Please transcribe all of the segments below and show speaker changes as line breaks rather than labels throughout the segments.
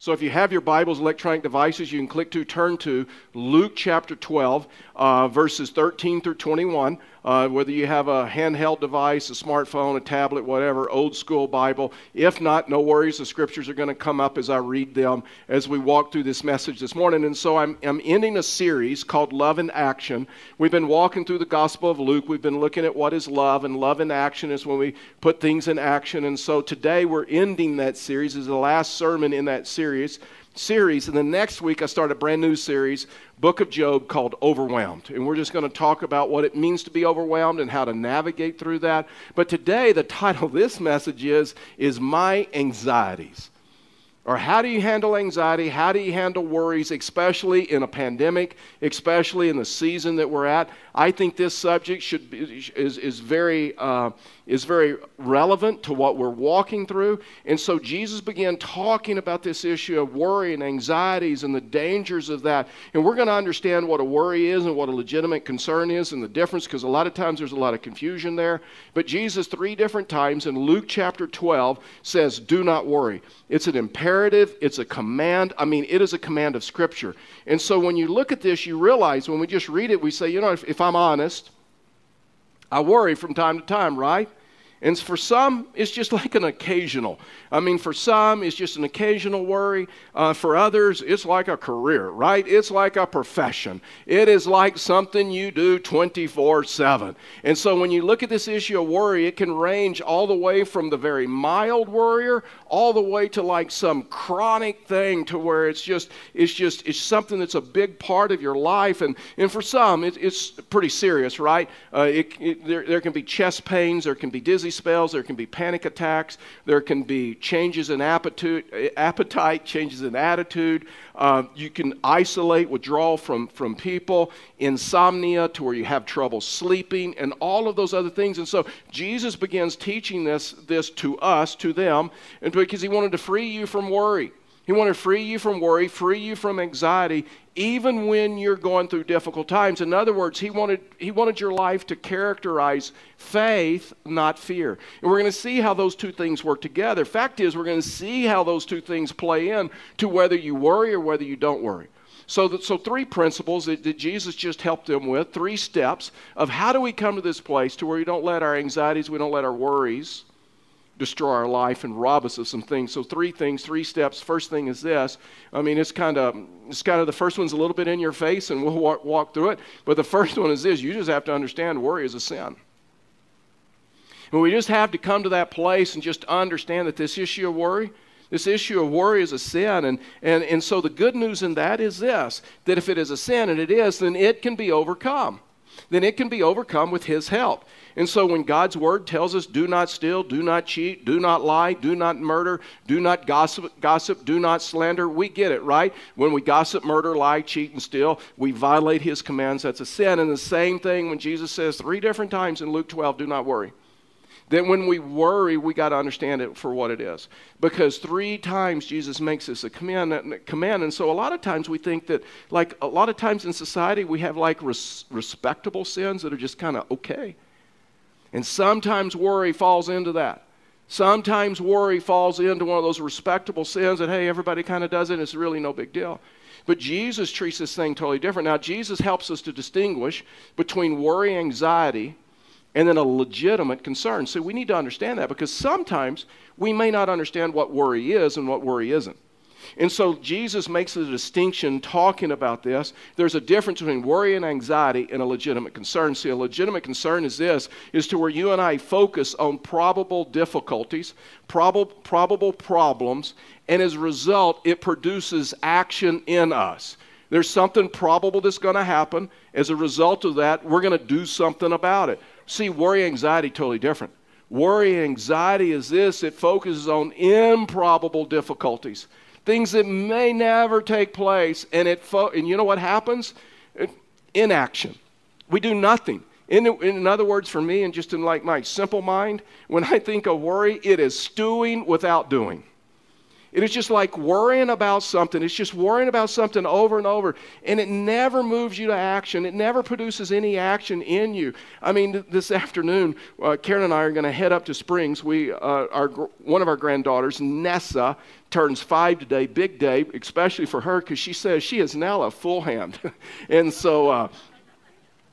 So if you have your Bibles, electronic devices, you can click to turn to Luke chapter 12, uh, verses 13 through 21. Uh, whether you have a handheld device, a smartphone, a tablet, whatever, old school Bible. If not, no worries. The scriptures are going to come up as I read them as we walk through this message this morning. And so I'm, I'm ending a series called Love in Action. We've been walking through the Gospel of Luke. We've been looking at what is love, and love in action is when we put things in action. And so today we're ending that series. This is the last sermon in that series series. And the next week, I start a brand new series, Book of Job, called Overwhelmed. And we're just going to talk about what it means to be overwhelmed and how to navigate through that. But today, the title of this message is, is My Anxieties. Or how do you handle anxiety? How do you handle worries, especially in a pandemic, especially in the season that we're at? I think this subject should be, is, is, very, uh, is very relevant to what we're walking through. And so Jesus began talking about this issue of worry and anxieties and the dangers of that. And we're going to understand what a worry is and what a legitimate concern is and the difference because a lot of times there's a lot of confusion there. But Jesus, three different times in Luke chapter 12, says, Do not worry. It's an imperative, it's a command. I mean, it is a command of Scripture. And so when you look at this, you realize when we just read it, we say, you know, if, if if I'm honest, I worry from time to time, right? And for some, it's just like an occasional. I mean, for some, it's just an occasional worry. Uh, for others, it's like a career, right? It's like a profession. It is like something you do 24 7. And so when you look at this issue of worry, it can range all the way from the very mild worrier all the way to like some chronic thing to where it's just, it's just, it's something that's a big part of your life. And, and for some, it, it's pretty serious, right? Uh, it, it, there, there can be chest pains, there can be dizzy spells, there can be panic attacks, there can be changes in appetite, appetite changes in attitude. Uh, you can isolate, withdraw from, from people, insomnia to where you have trouble sleeping, and all of those other things. And so Jesus begins teaching this, this to us, to them, and because he wanted to free you from worry. He wanted to free you from worry, free you from anxiety, even when you're going through difficult times. In other words, he wanted, he wanted your life to characterize faith, not fear. And we're going to see how those two things work together. Fact is, we're going to see how those two things play in to whether you worry or whether you don't worry. So, so three principles that, that Jesus just helped them with, three steps of how do we come to this place to where we don't let our anxieties, we don't let our worries, destroy our life and rob us of some things. So three things, three steps. First thing is this. I mean, it's kind of it's kind of the first one's a little bit in your face, and we'll walk, walk through it. But the first one is this: you just have to understand worry is a sin. And we just have to come to that place and just understand that this issue of worry, this issue of worry is a sin. And, and, and so the good news in that is this that if it is a sin, and it is, then it can be overcome. Then it can be overcome with His help. And so when God's word tells us, do not steal, do not cheat, do not lie, do not murder, do not gossip, gossip, do not slander, we get it, right? When we gossip, murder, lie, cheat, and steal, we violate his commands. That's a sin. And the same thing when Jesus says three different times in Luke 12, do not worry. Then when we worry, we got to understand it for what it is. Because three times Jesus makes this a command, command. And so a lot of times we think that, like a lot of times in society, we have like res- respectable sins that are just kind of okay. And sometimes worry falls into that. Sometimes worry falls into one of those respectable sins that, hey, everybody kind of does it, it's really no big deal. But Jesus treats this thing totally different. Now, Jesus helps us to distinguish between worry, anxiety, and then a legitimate concern. So we need to understand that because sometimes we may not understand what worry is and what worry isn't. And so Jesus makes a distinction talking about this. There's a difference between worry and anxiety and a legitimate concern. See, a legitimate concern is this is to where you and I focus on probable difficulties, probable, probable problems, and as a result, it produces action in us. There's something probable that's going to happen. As a result of that, we're going to do something about it. See, worry, anxiety, totally different. Worry, anxiety is this it focuses on improbable difficulties things that may never take place. And, it fo- and you know what happens? inaction. We do nothing. In, in other words, for me, and just in like my simple mind, when I think of worry, it is stewing without doing. It is just like worrying about something. It's just worrying about something over and over. And it never moves you to action. It never produces any action in you. I mean, this afternoon, uh, Karen and I are going to head up to Springs. We, uh, our, one of our granddaughters, Nessa, turns five today, big day, especially for her, because she says she is now a full hand. and so, uh,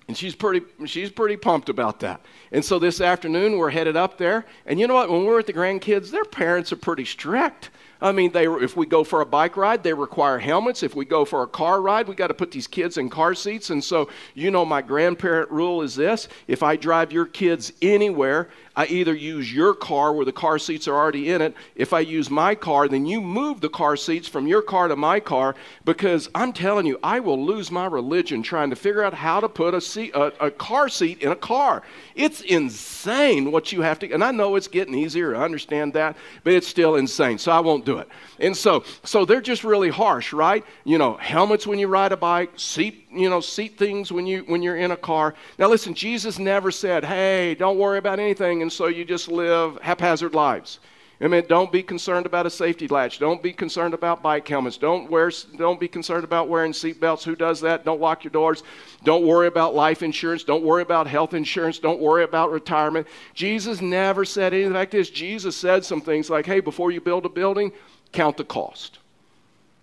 and she's pretty, she's pretty pumped about that. And so this afternoon, we're headed up there. And you know what? When we're at the grandkids, their parents are pretty strict. I mean, they, if we go for a bike ride, they require helmets. If we go for a car ride, we got to put these kids in car seats. And so, you know, my grandparent rule is this if I drive your kids anywhere, I either use your car where the car seats are already in it. If I use my car, then you move the car seats from your car to my car because I'm telling you, I will lose my religion trying to figure out how to put a, seat, a, a car seat in a car. It's insane what you have to, and I know it's getting easier, I understand that, but it's still insane, so I won't do it. And so, so they're just really harsh, right? You know, helmets when you ride a bike, seat, you know, seat things when you when you're in a car. Now listen, Jesus never said, "Hey, don't worry about anything," and so you just live haphazard lives. I mean, don't be concerned about a safety latch. Don't be concerned about bike helmets. Don't wear. Don't be concerned about wearing seat belts. Who does that? Don't lock your doors. Don't worry about life insurance. Don't worry about health insurance. Don't worry about retirement. Jesus never said anything like this. Jesus said some things like, "Hey, before you build a building, count the cost.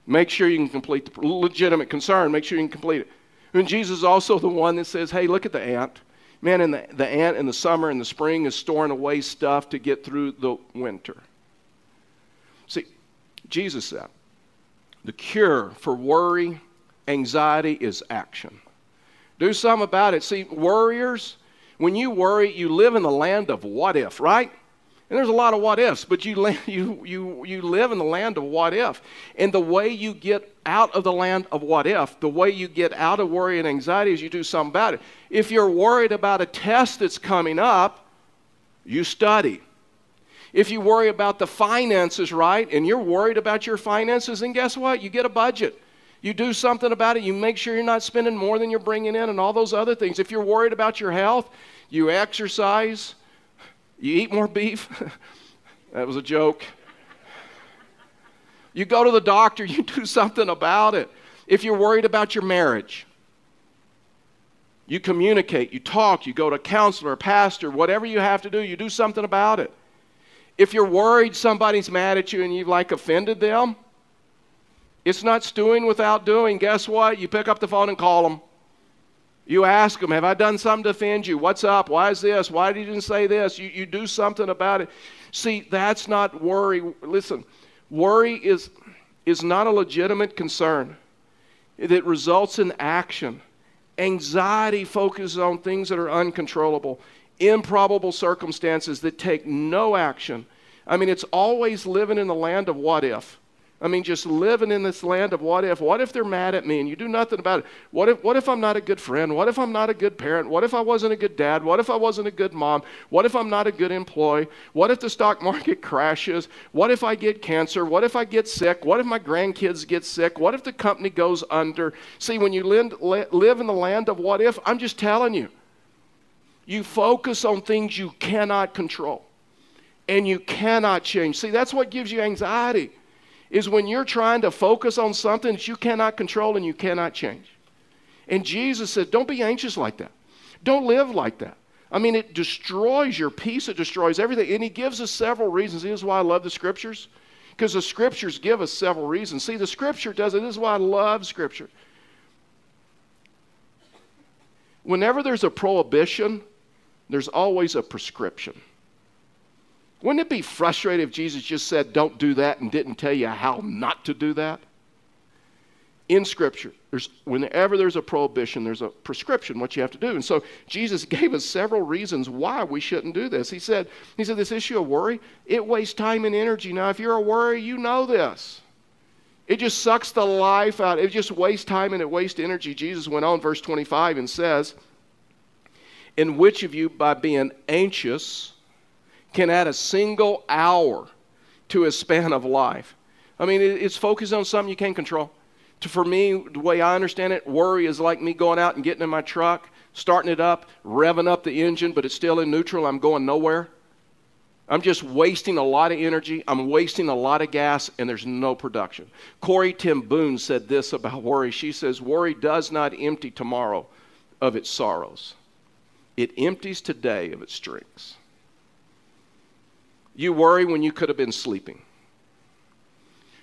Make sure you can complete the legitimate concern. Make sure you can complete it." And Jesus is also the one that says, "Hey, look at the ant." Man, in the, the ant in the summer and the spring is storing away stuff to get through the winter. See, Jesus said, the cure for worry, anxiety is action. Do something about it. See, worriers, when you worry, you live in the land of what if, right? And there's a lot of what ifs, but you, you, you, you live in the land of what if. And the way you get out of the land of what if, the way you get out of worry and anxiety is you do something about it. If you're worried about a test that's coming up, you study. If you worry about the finances, right, and you're worried about your finances, then guess what? You get a budget. You do something about it. You make sure you're not spending more than you're bringing in and all those other things. If you're worried about your health, you exercise, you eat more beef. that was a joke. You go to the doctor, you do something about it. If you're worried about your marriage, you communicate, you talk, you go to a counselor, a pastor, whatever you have to do, you do something about it. If you're worried somebody's mad at you and you've like offended them, it's not stewing without doing. Guess what? You pick up the phone and call them. You ask them, Have I done something to offend you? What's up? Why is this? Why did you say this? You, you do something about it. See, that's not worry. Listen, Worry is, is not a legitimate concern, that results in action. Anxiety focuses on things that are uncontrollable, improbable circumstances that take no action. I mean, it's always living in the land of what if. I mean, just living in this land of what if. What if they're mad at me and you do nothing about it? What if, what if I'm not a good friend? What if I'm not a good parent? What if I wasn't a good dad? What if I wasn't a good mom? What if I'm not a good employee? What if the stock market crashes? What if I get cancer? What if I get sick? What if my grandkids get sick? What if the company goes under? See, when you live in the land of what if, I'm just telling you, you focus on things you cannot control and you cannot change. See, that's what gives you anxiety is when you're trying to focus on something that you cannot control and you cannot change. And Jesus said, Don't be anxious like that. Don't live like that. I mean, it destroys your peace, it destroys everything. And he gives us several reasons. This is why I love the scriptures, because the scriptures give us several reasons. See, the scripture does it. This is why I love scripture. Whenever there's a prohibition, there's always a prescription. Wouldn't it be frustrating if Jesus just said, don't do that, and didn't tell you how not to do that? In Scripture, there's, whenever there's a prohibition, there's a prescription, what you have to do. And so Jesus gave us several reasons why we shouldn't do this. He said, he said, this issue of worry, it wastes time and energy. Now, if you're a worry, you know this. It just sucks the life out. It just wastes time and it wastes energy. Jesus went on, verse 25, and says, In which of you, by being anxious, can add a single hour to a span of life. I mean, it's focused on something you can't control. For me, the way I understand it, worry is like me going out and getting in my truck, starting it up, revving up the engine, but it's still in neutral. I'm going nowhere. I'm just wasting a lot of energy. I'm wasting a lot of gas, and there's no production. Corrie ten Boom said this about worry. She says, Worry does not empty tomorrow of its sorrows, it empties today of its strengths. You worry when you could have been sleeping.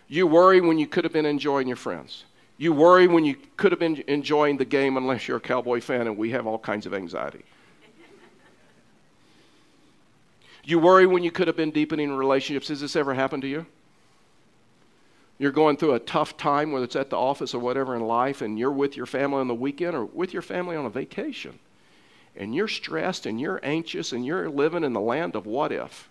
You worry when you could have been enjoying your friends. You worry when you could have been enjoying the game, unless you're a Cowboy fan, and we have all kinds of anxiety. You worry when you could have been deepening relationships. Has this ever happened to you? You're going through a tough time, whether it's at the office or whatever in life, and you're with your family on the weekend or with your family on a vacation. And you're stressed and you're anxious and you're living in the land of what if.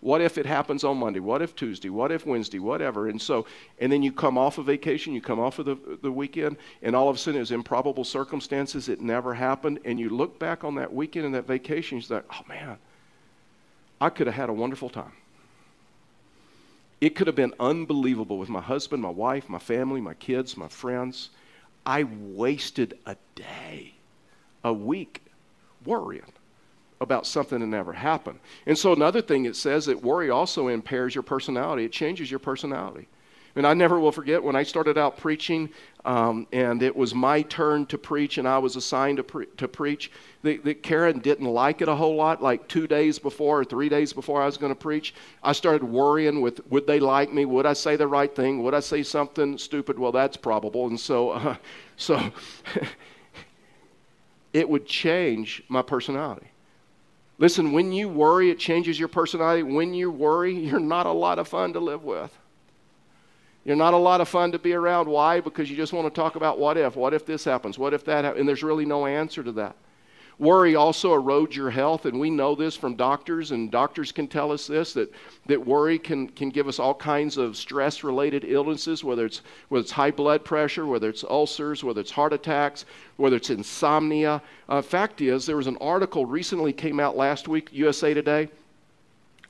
What if it happens on Monday? What if Tuesday? What if Wednesday? Whatever. And so, and then you come off of vacation, you come off of the, the weekend, and all of a sudden it's improbable circumstances. It never happened. And you look back on that weekend and that vacation, you're like, oh man, I could have had a wonderful time. It could have been unbelievable with my husband, my wife, my family, my kids, my friends. I wasted a day, a week worrying about something that never happened. And so, another thing it says that worry also impairs your personality, it changes your personality. And I never will forget when I started out preaching, um, and it was my turn to preach, and I was assigned to, pre- to preach. That Karen didn't like it a whole lot. Like two days before or three days before I was going to preach, I started worrying with would they like me? Would I say the right thing? Would I say something stupid? Well, that's probable. And so, uh, so it would change my personality. Listen, when you worry, it changes your personality. When you worry, you're not a lot of fun to live with. You're not a lot of fun to be around. Why? Because you just want to talk about what if. What if this happens? What if that happens? And there's really no answer to that. Worry also erodes your health, and we know this from doctors, and doctors can tell us this that, that worry can, can give us all kinds of stress related illnesses, whether it's, whether it's high blood pressure, whether it's ulcers, whether it's heart attacks, whether it's insomnia. Uh, fact is, there was an article recently came out last week, USA Today.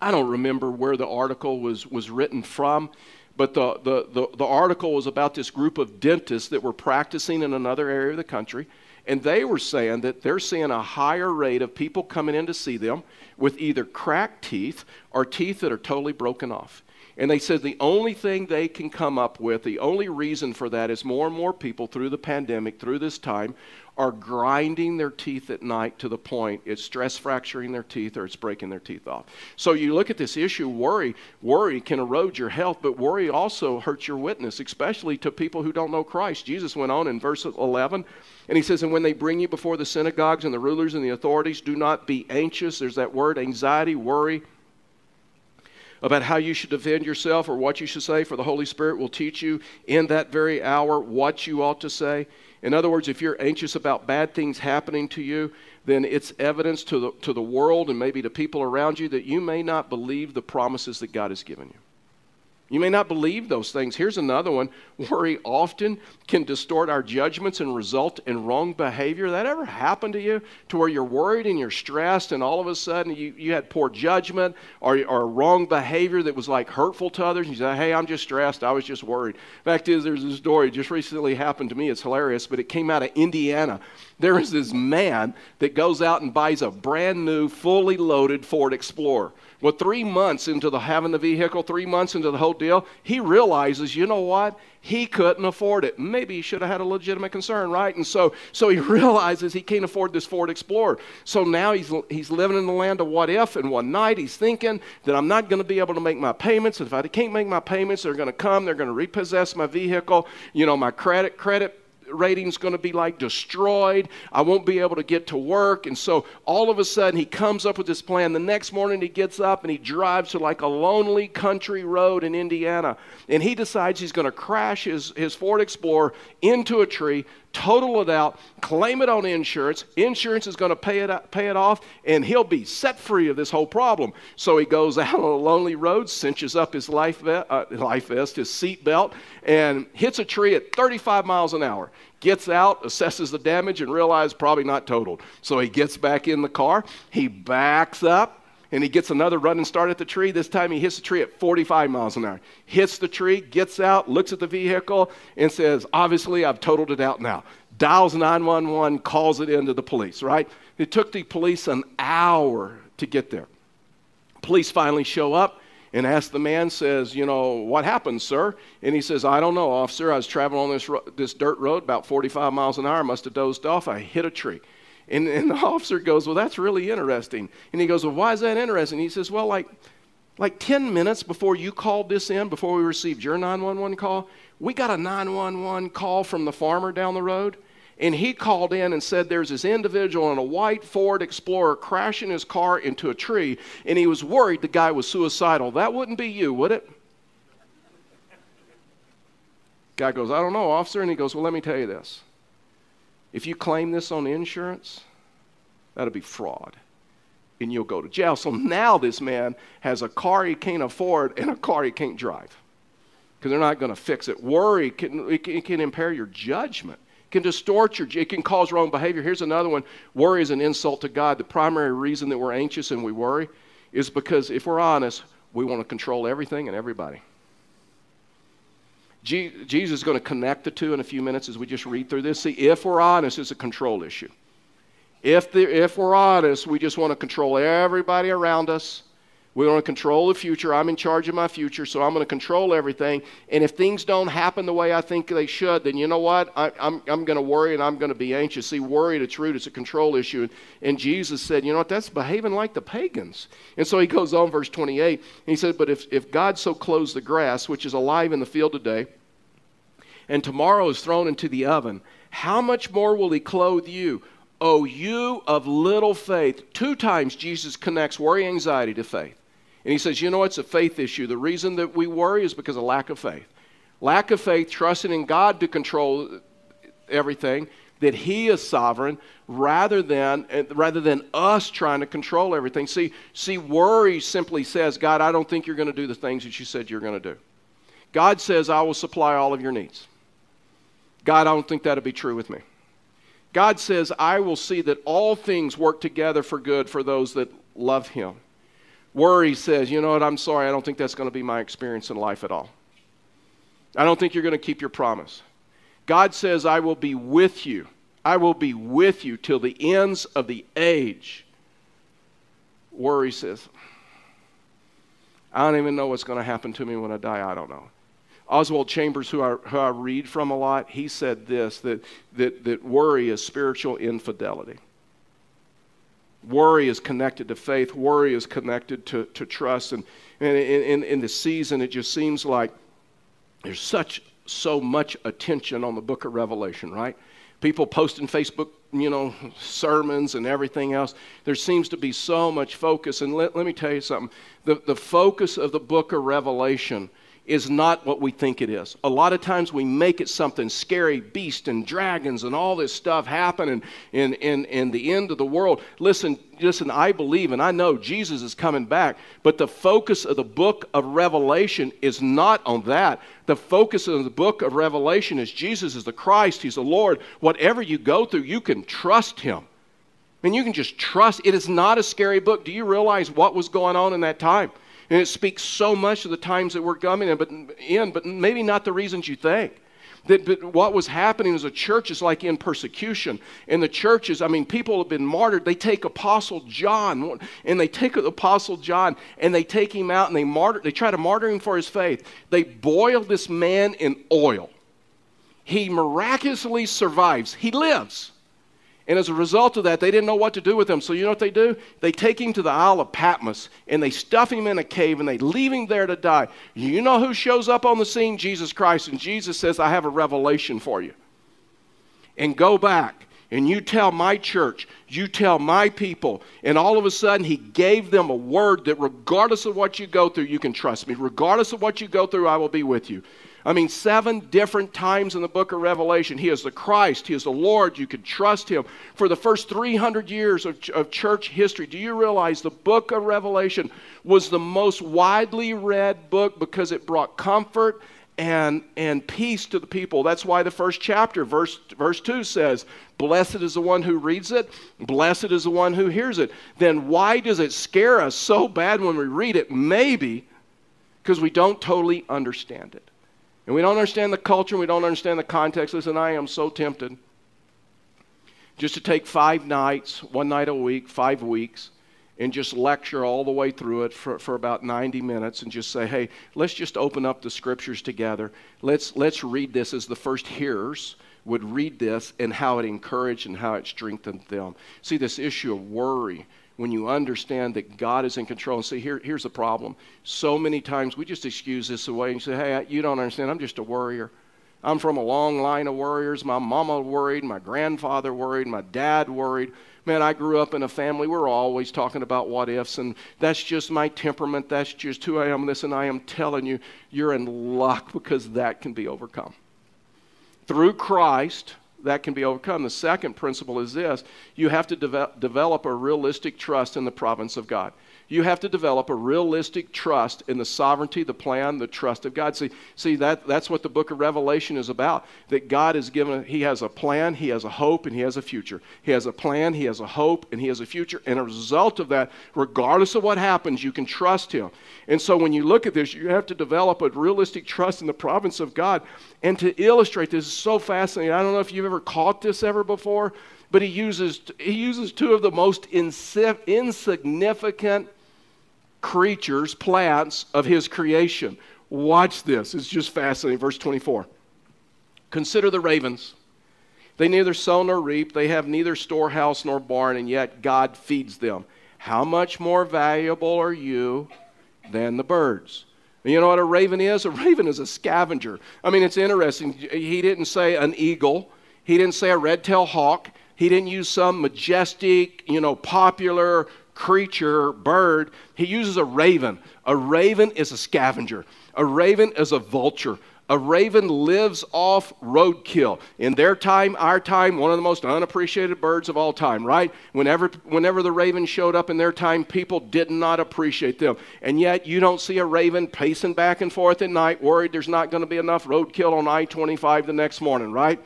I don't remember where the article was, was written from. But the, the, the, the, article was about this group of dentists that were practicing in another area of the country. And they were saying that they're seeing a higher rate of people coming in to see them with either cracked teeth or teeth that are totally broken off. And they said the only thing they can come up with, the only reason for that is more and more people through the pandemic, through this time, are grinding their teeth at night to the point it's stress fracturing their teeth or it's breaking their teeth off. So you look at this issue, worry, worry can erode your health, but worry also hurts your witness, especially to people who don't know Christ. Jesus went on in verse 11 and he says, And when they bring you before the synagogues and the rulers and the authorities, do not be anxious. There's that word anxiety, worry about how you should defend yourself or what you should say, for the Holy Spirit will teach you in that very hour what you ought to say. In other words, if you're anxious about bad things happening to you, then it's evidence to the, to the world and maybe to people around you that you may not believe the promises that God has given you. You may not believe those things. Here's another one. Worry often can distort our judgments and result in wrong behavior. That ever happened to you? To where you're worried and you're stressed, and all of a sudden you, you had poor judgment or, or wrong behavior that was like hurtful to others. And you say, Hey, I'm just stressed. I was just worried. Fact is, there's a story just recently happened to me. It's hilarious, but it came out of Indiana. There is this man that goes out and buys a brand new, fully loaded Ford Explorer. Well, three months into the having the vehicle, three months into the whole deal, he realizes, you know what? He couldn't afford it. Maybe he should have had a legitimate concern, right? And so, so he realizes he can't afford this Ford Explorer. So now he's, he's living in the land of what if. And one night he's thinking that I'm not going to be able to make my payments. And if I can't make my payments, they're going to come. They're going to repossess my vehicle. You know, my credit credit rating's going to be like destroyed. I won't be able to get to work. And so all of a sudden he comes up with this plan. The next morning he gets up and he drives to like a lonely country road in Indiana. And he decides he's going to crash his, his Ford Explorer into a tree, total it out, claim it on insurance. Insurance is going to pay it, pay it off, and he'll be set free of this whole problem. So he goes out on a lonely road, cinches up his life, vest, uh, life vest his seat belt, and hits a tree at 35 miles an hour. Gets out, assesses the damage, and realizes probably not totaled. So he gets back in the car, he backs up, and he gets another running start at the tree. This time he hits the tree at 45 miles an hour. Hits the tree, gets out, looks at the vehicle, and says, Obviously, I've totaled it out now. Dials 911, calls it into the police, right? It took the police an hour to get there. Police finally show up and ask the man, says, you know, what happened, sir? And he says, I don't know, officer. I was traveling on this, ro- this dirt road about 45 miles an hour. must have dozed off. I hit a tree. And, and the officer goes, well, that's really interesting. And he goes, well, why is that interesting? He says, well, like, like 10 minutes before you called this in, before we received your 911 call, we got a 911 call from the farmer down the road and he called in and said there's this individual in a white Ford Explorer crashing his car into a tree, and he was worried the guy was suicidal. That wouldn't be you, would it? Guy goes, I don't know, officer. And he goes, Well, let me tell you this. If you claim this on insurance, that'll be fraud. And you'll go to jail. So now this man has a car he can't afford and a car he can't drive because they're not going to fix it. Worry can, it can impair your judgment can distort your, it can cause wrong behavior. Here's another one worry is an insult to God. The primary reason that we're anxious and we worry is because if we're honest, we want to control everything and everybody. Jesus is going to connect the two in a few minutes as we just read through this. See, if we're honest, it's a control issue. If, the, if we're honest, we just want to control everybody around us we want to control the future. I'm in charge of my future, so I'm going to control everything. And if things don't happen the way I think they should, then you know what? I, am I'm, I'm going to worry and I'm going to be anxious. See, worry at its root is a control issue. And, and Jesus said, you know what? That's behaving like the pagans. And so he goes on, verse 28, and he said, But if, if God so clothes the grass, which is alive in the field today, and tomorrow is thrown into the oven, how much more will he clothe you? O you of little faith. Two times Jesus connects worry, and anxiety to faith. And he says, you know, it's a faith issue. The reason that we worry is because of lack of faith. Lack of faith, trusting in God to control everything, that He is sovereign, rather than, eh, rather than us trying to control everything. See, see, worry simply says, God, I don't think you're going to do the things that you said you're going to do. God says, I will supply all of your needs. God, I don't think that'll be true with me. God says, I will see that all things work together for good for those that love Him. Worry says, you know what, I'm sorry, I don't think that's going to be my experience in life at all. I don't think you're going to keep your promise. God says, I will be with you. I will be with you till the ends of the age. Worry says, I don't even know what's going to happen to me when I die. I don't know. Oswald Chambers, who I, who I read from a lot, he said this that, that, that worry is spiritual infidelity. Worry is connected to faith. Worry is connected to, to trust. And, and in, in, the season, it just seems like there's such, so much attention on the book of Revelation, right? People posting Facebook, you know, sermons and everything else. There seems to be so much focus. And let, let me tell you something. The, the focus of the book of Revelation is not what we think it is. A lot of times we make it something scary, beast and dragons and all this stuff happening in, in, in the end of the world. Listen, listen, I believe and I know Jesus is coming back, but the focus of the book of Revelation is not on that. The focus of the book of Revelation is Jesus is the Christ, He's the Lord. Whatever you go through, you can trust Him. I mean, you can just trust. It is not a scary book. Do you realize what was going on in that time? And it speaks so much of the times that we're coming in, but, in, but maybe not the reasons you think. That, what was happening is a church is like in persecution. And the churches, I mean, people have been martyred. They take Apostle John and they take Apostle John and they take him out and they martyr, they try to martyr him for his faith. They boil this man in oil. He miraculously survives. He lives. And as a result of that, they didn't know what to do with him. So you know what they do? They take him to the Isle of Patmos and they stuff him in a cave and they leave him there to die. You know who shows up on the scene? Jesus Christ. And Jesus says, I have a revelation for you. And go back and you tell my church, you tell my people. And all of a sudden, he gave them a word that regardless of what you go through, you can trust me. Regardless of what you go through, I will be with you. I mean, seven different times in the book of Revelation, He is the Christ, He is the Lord. You can trust Him. For the first 300 years of, of church history, do you realize the book of Revelation was the most widely read book because it brought comfort and, and peace to the people. That's why the first chapter, verse, verse 2 says, Blessed is the one who reads it, blessed is the one who hears it. Then why does it scare us so bad when we read it? Maybe because we don't totally understand it. And we don't understand the culture, we don't understand the context. Listen, I am so tempted just to take five nights, one night a week, five weeks, and just lecture all the way through it for, for about 90 minutes and just say, hey, let's just open up the scriptures together. Let's, let's read this as the first hearers would read this and how it encouraged and how it strengthened them. See, this issue of worry, when you understand that God is in control. And see, here, here's the problem. So many times we just excuse this away and say, hey, you don't understand. I'm just a worrier. I'm from a long line of worriers. My mama worried, my grandfather worried, my dad worried. Man, I grew up in a family, where we're always talking about what ifs, and that's just my temperament. That's just who I am. Listen, I am telling you, you're in luck because that can be overcome. Through Christ, that can be overcome. The second principle is this you have to de- develop a realistic trust in the providence of God you have to develop a realistic trust in the sovereignty, the plan, the trust of God. See, see that, that's what the book of Revelation is about. That God has given, He has a plan, He has a hope, and He has a future. He has a plan, He has a hope, and He has a future. And a result of that, regardless of what happens, you can trust Him. And so when you look at this, you have to develop a realistic trust in the providence of God. And to illustrate this is so fascinating. I don't know if you've ever caught this ever before, but he uses, he uses two of the most insignificant creatures, plants of his creation. Watch this. It's just fascinating. Verse 24. Consider the ravens. They neither sow nor reap, they have neither storehouse nor barn, and yet God feeds them. How much more valuable are you than the birds? And you know what a raven is? A raven is a scavenger. I mean, it's interesting. He didn't say an eagle, he didn't say a red tailed hawk, he didn't use some majestic, you know, popular creature, bird, he uses a raven. A raven is a scavenger, a raven is a vulture. A raven lives off roadkill. In their time, our time, one of the most unappreciated birds of all time, right? Whenever, whenever the raven showed up in their time, people did not appreciate them. And yet, you don't see a raven pacing back and forth at night, worried there's not going to be enough roadkill on I 25 the next morning, right?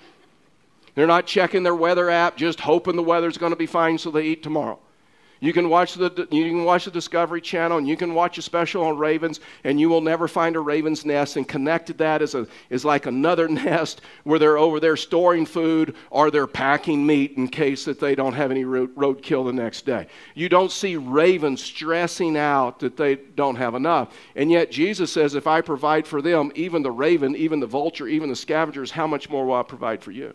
They're not checking their weather app, just hoping the weather's going to be fine so they eat tomorrow. You can watch the you can watch the Discovery Channel and you can watch a special on ravens and you will never find a raven's nest and connected that is a is like another nest where they're over there storing food or they're packing meat in case that they don't have any road, roadkill the next day. You don't see ravens stressing out that they don't have enough. And yet Jesus says if I provide for them, even the raven, even the vulture, even the scavengers, how much more will I provide for you?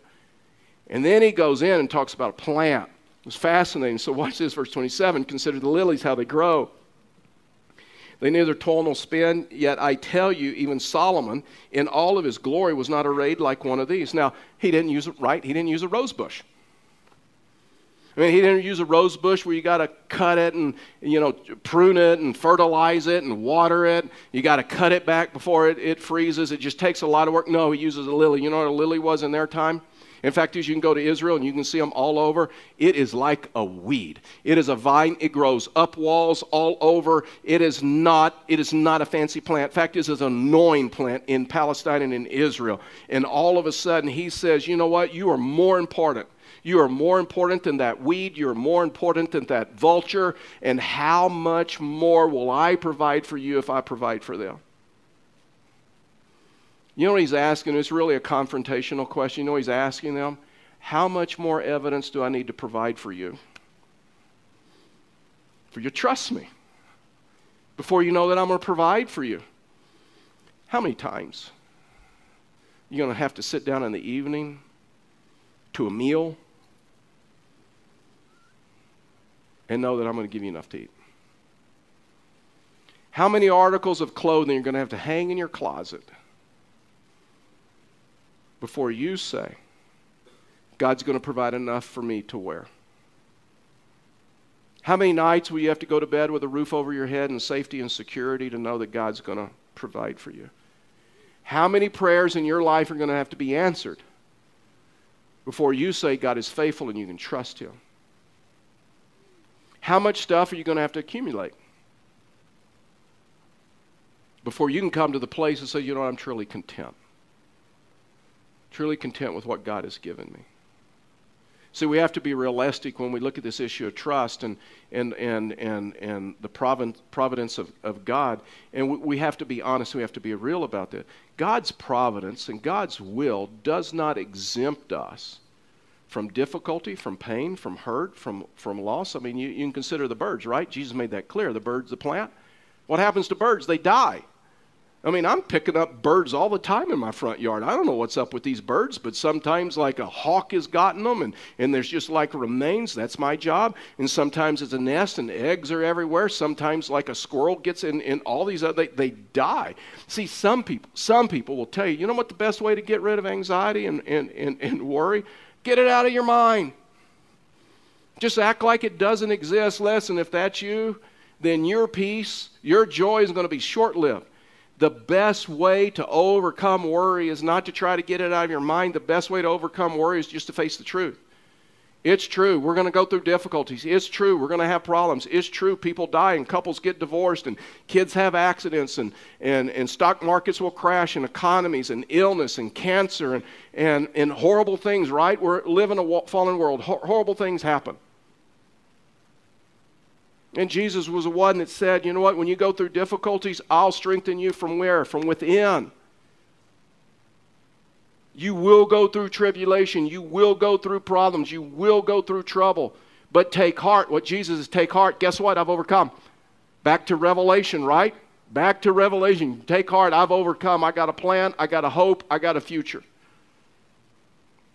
And then he goes in and talks about a plant was fascinating. So watch this, verse 27. Consider the lilies, how they grow. They neither toil nor spin, yet I tell you, even Solomon, in all of his glory, was not arrayed like one of these. Now, he didn't use it right. He didn't use a rose bush. I mean, he didn't use a rose bush where you got to cut it and, you know, prune it and fertilize it and water it. You got to cut it back before it, it freezes. It just takes a lot of work. No, he uses a lily. You know what a lily was in their time? In fact, as you can go to Israel and you can see them all over, it is like a weed. It is a vine. It grows up walls all over. It is not, it is not a fancy plant. In fact, it is an annoying plant in Palestine and in Israel. And all of a sudden, he says, you know what? You are more important. You are more important than that weed. You're more important than that vulture. And how much more will I provide for you if I provide for them? You know what he's asking? It's really a confrontational question. You know what he's asking them? How much more evidence do I need to provide for you? For you to trust me before you know that I'm going to provide for you. How many times? You're going to have to sit down in the evening to a meal and know that I'm going to give you enough to eat. How many articles of clothing are going to have to hang in your closet before you say, God's going to provide enough for me to wear? How many nights will you have to go to bed with a roof over your head and safety and security to know that God's going to provide for you? How many prayers in your life are going to have to be answered before you say God is faithful and you can trust Him? How much stuff are you going to have to accumulate before you can come to the place and say, you know, I'm truly content? Truly content with what God has given me. So we have to be realistic when we look at this issue of trust and, and, and, and, and the providence of, of God. And we have to be honest, we have to be real about that. God's providence and God's will does not exempt us from difficulty, from pain, from hurt, from, from loss. I mean, you, you can consider the birds, right? Jesus made that clear. The birds, the plant. What happens to birds? They die. I mean, I'm picking up birds all the time in my front yard. I don't know what's up with these birds, but sometimes like a hawk has gotten them and, and there's just like remains. That's my job. And sometimes it's a nest and eggs are everywhere. Sometimes like a squirrel gets in, in all these other, they, they die. See, some people, some people will tell you, you know what the best way to get rid of anxiety and, and, and, and worry? Get it out of your mind. Just act like it doesn't exist. Listen, if that's you, then your peace, your joy is going to be short lived. The best way to overcome worry is not to try to get it out of your mind. The best way to overcome worry is just to face the truth. It's true. We're going to go through difficulties. It's true. We're going to have problems. It's true. People die and couples get divorced and kids have accidents and, and, and stock markets will crash and economies and illness and cancer and, and, and horrible things, right? We live in a fallen world. horrible things happen. And Jesus was the one that said, you know what, when you go through difficulties, I'll strengthen you from where? From within. You will go through tribulation. You will go through problems. You will go through trouble. But take heart. What Jesus is take heart. Guess what? I've overcome. Back to Revelation, right? Back to Revelation. Take heart. I've overcome. I got a plan. I got a hope. I got a future.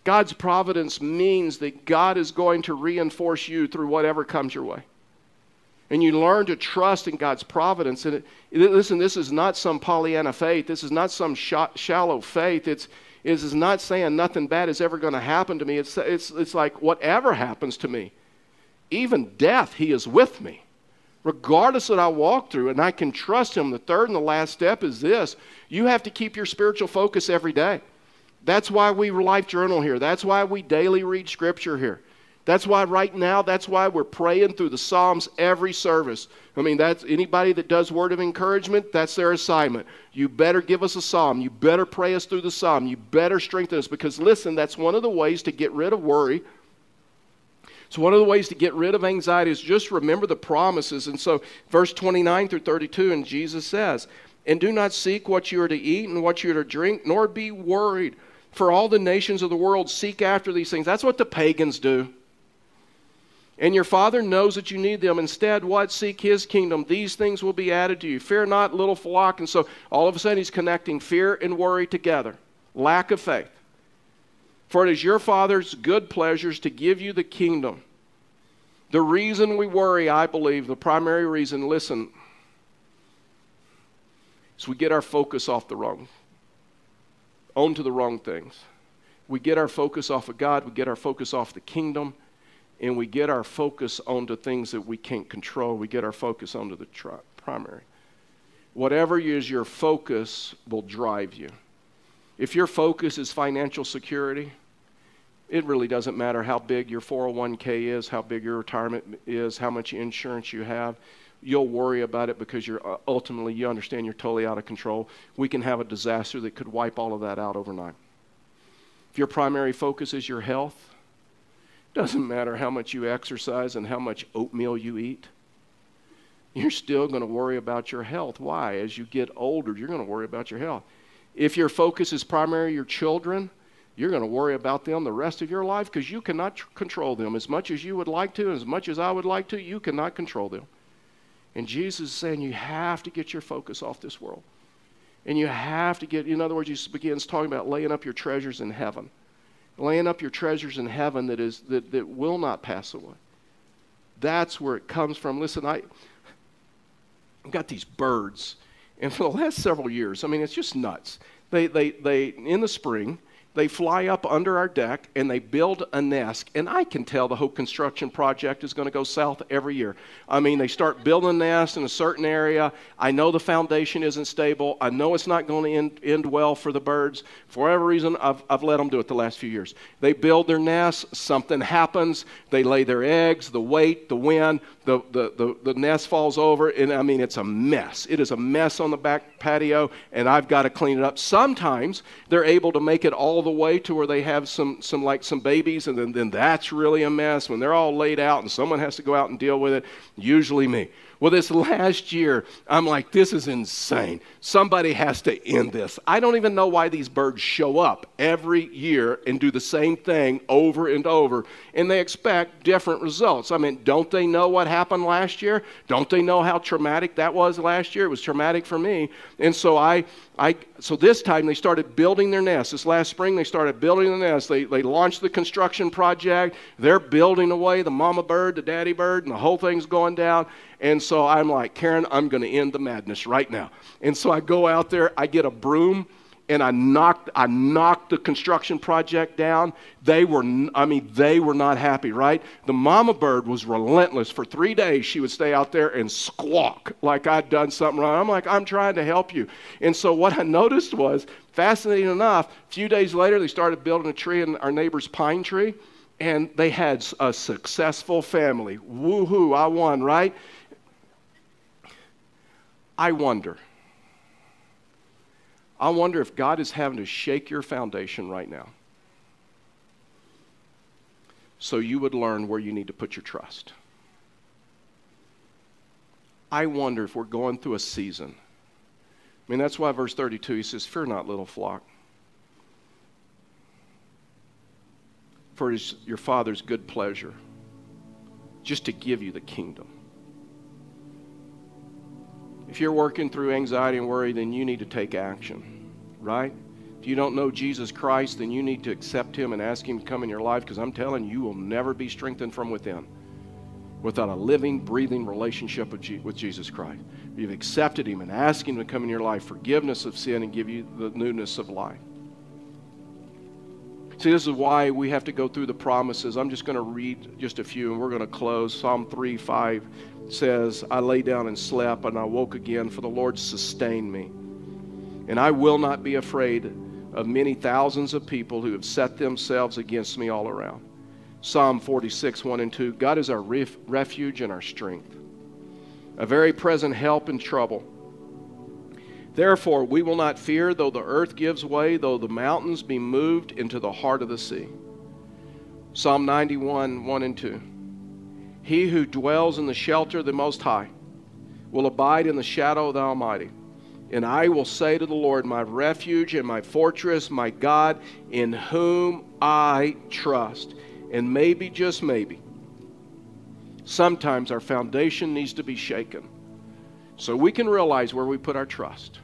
God's providence means that God is going to reinforce you through whatever comes your way and you learn to trust in God's providence. And it, listen, this is not some Pollyanna faith. This is not some sh- shallow faith. It's, it is not saying nothing bad is ever going to happen to me. It's, it's, it's like whatever happens to me, even death, He is with me. Regardless of what I walk through, and I can trust Him. The third and the last step is this you have to keep your spiritual focus every day. That's why we life journal here. That's why we daily read scripture here. That's why right now, that's why we're praying through the Psalms every service. I mean, that's anybody that does word of encouragement, that's their assignment. You better give us a psalm. You better pray us through the psalm. You better strengthen us because listen, that's one of the ways to get rid of worry. So, one of the ways to get rid of anxiety is just remember the promises. And so, verse 29 through 32, and Jesus says, And do not seek what you are to eat and what you are to drink, nor be worried. For all the nations of the world seek after these things. That's what the pagans do. And your Father knows that you need them. Instead, what? Seek His kingdom. These things will be added to you. Fear not, little flock. And so all of a sudden, He's connecting fear and worry together. Lack of faith. For it is your Father's good pleasures to give you the kingdom. The reason we worry, I believe, the primary reason, listen, is we get our focus off the wrong, onto the wrong things. We get our focus off of God, we get our focus off the kingdom and we get our focus onto things that we can't control. We get our focus onto the tri- primary. Whatever is your focus will drive you. If your focus is financial security, it really doesn't matter how big your 401k is, how big your retirement is, how much insurance you have. You'll worry about it because you're uh, ultimately you understand you're totally out of control. We can have a disaster that could wipe all of that out overnight. If your primary focus is your health, doesn't matter how much you exercise and how much oatmeal you eat. You're still going to worry about your health. Why? As you get older, you're going to worry about your health. If your focus is primarily your children, you're going to worry about them the rest of your life because you cannot tr- control them as much as you would like to, as much as I would like to. You cannot control them. And Jesus is saying you have to get your focus off this world. And you have to get, in other words, he begins talking about laying up your treasures in heaven laying up your treasures in heaven that, is, that, that will not pass away. That's where it comes from. Listen, I, I've got these birds, and for the last several years, I mean, it's just nuts. They, they, they, in the spring, they fly up under our deck and they build a nest. And I can tell the Hope Construction Project is going to go south every year. I mean, they start building a nest in a certain area. I know the foundation isn't stable. I know it's not going to end, end well for the birds. For whatever reason, I've, I've let them do it the last few years. They build their nest, something happens, they lay their eggs, the weight, the wind, the, the, the, the nest falls over. And I mean, it's a mess. It is a mess on the back patio, and I've got to clean it up. Sometimes they're able to make it all all the way to where they have some, some like some babies, and then, then that's really a mess when they're all laid out and someone has to go out and deal with it, usually me. Well, this last year, I'm like, this is insane. Somebody has to end this. I don't even know why these birds show up every year and do the same thing over and over, and they expect different results. I mean, don't they know what happened last year? Don't they know how traumatic that was last year? It was traumatic for me. And so I, I so this time they started building their nest. This last spring they started building the nest. They, they launched the construction project. They're building away the mama bird, the daddy bird, and the whole thing's going down. And so I'm like, Karen, I'm going to end the madness right now. And so I go out there, I get a broom, and I knocked, I knocked the construction project down. They were, I mean, they were not happy, right? The mama bird was relentless. For three days, she would stay out there and squawk like I'd done something wrong. I'm like, I'm trying to help you. And so what I noticed was, fascinating enough, a few days later, they started building a tree in our neighbor's pine tree, and they had a successful family. Woohoo, I won, right? I wonder. I wonder if God is having to shake your foundation right now so you would learn where you need to put your trust. I wonder if we're going through a season. I mean, that's why verse 32 he says, Fear not, little flock. For it is your Father's good pleasure just to give you the kingdom. If you're working through anxiety and worry, then you need to take action, right? If you don't know Jesus Christ, then you need to accept Him and ask Him to come in your life because I'm telling you, you will never be strengthened from within without a living, breathing relationship with, Jesus Christ. You've accepted Him and asked Him to come in your life, forgiveness of sin, and give you the newness of life. See, this is why we have to go through the promises. I'm just going to read just a few and we're going to close. Psalm 3 5 says, I lay down and slept, and I woke again, for the Lord sustained me. And I will not be afraid of many thousands of people who have set themselves against me all around. Psalm 46 1 and 2 God is our ref- refuge and our strength, a very present help in trouble. Therefore, we will not fear, though the earth gives way, though the mountains be moved into the heart of the sea. Psalm 91, 1 and 2. He who dwells in the shelter of the Most High will abide in the shadow of the Almighty. And I will say to the Lord, my refuge and my fortress, my God, in whom I trust. And maybe, just maybe, sometimes our foundation needs to be shaken so we can realize where we put our trust.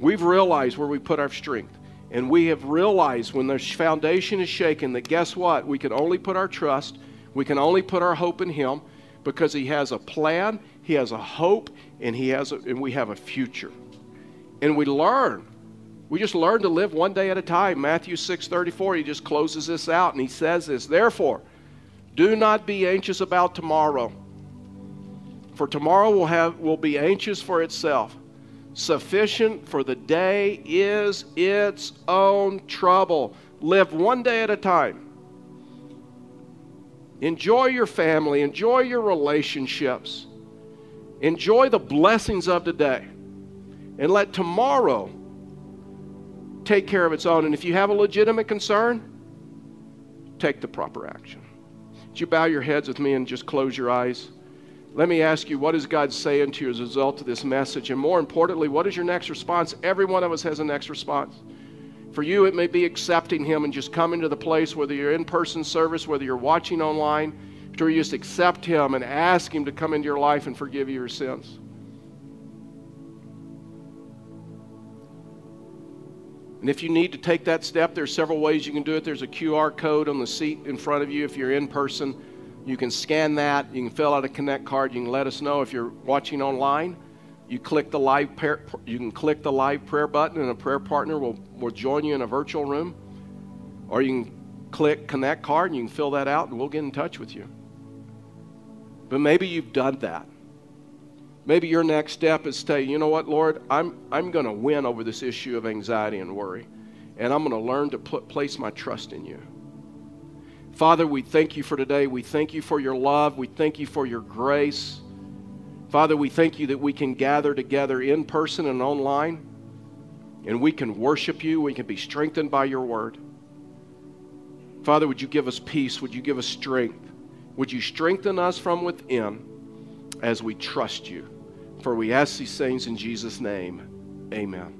We've realized where we put our strength. And we have realized when the foundation is shaken that guess what? We can only put our trust, we can only put our hope in Him because He has a plan, He has a hope, and, he has a, and we have a future. And we learn. We just learn to live one day at a time. Matthew 6 34, he just closes this out and he says this Therefore, do not be anxious about tomorrow for tomorrow will, have, will be anxious for itself. Sufficient for the day is its own trouble. Live one day at a time. Enjoy your family, enjoy your relationships, enjoy the blessings of today, and let tomorrow take care of its own. And if you have a legitimate concern, take the proper action. Would you bow your heads with me and just close your eyes? Let me ask you, what is God saying to you as a result of this message? And more importantly, what is your next response? Every one of us has a next response. For you, it may be accepting Him and just coming to the place, whether you're in person service, whether you're watching online, to just accept Him and ask Him to come into your life and forgive you your sins. And if you need to take that step, there's several ways you can do it. There's a QR code on the seat in front of you if you're in person. You can scan that. You can fill out a Connect card. You can let us know if you're watching online. You click the live prayer, you can click the live prayer button, and a prayer partner will, will join you in a virtual room. Or you can click Connect card, and you can fill that out, and we'll get in touch with you. But maybe you've done that. Maybe your next step is to say, you know what, Lord, I'm, I'm going to win over this issue of anxiety and worry, and I'm going to learn to put, place my trust in you. Father, we thank you for today. We thank you for your love. We thank you for your grace. Father, we thank you that we can gather together in person and online, and we can worship you. We can be strengthened by your word. Father, would you give us peace? Would you give us strength? Would you strengthen us from within? as we trust you. For we ask these things in Jesus' name. Amen.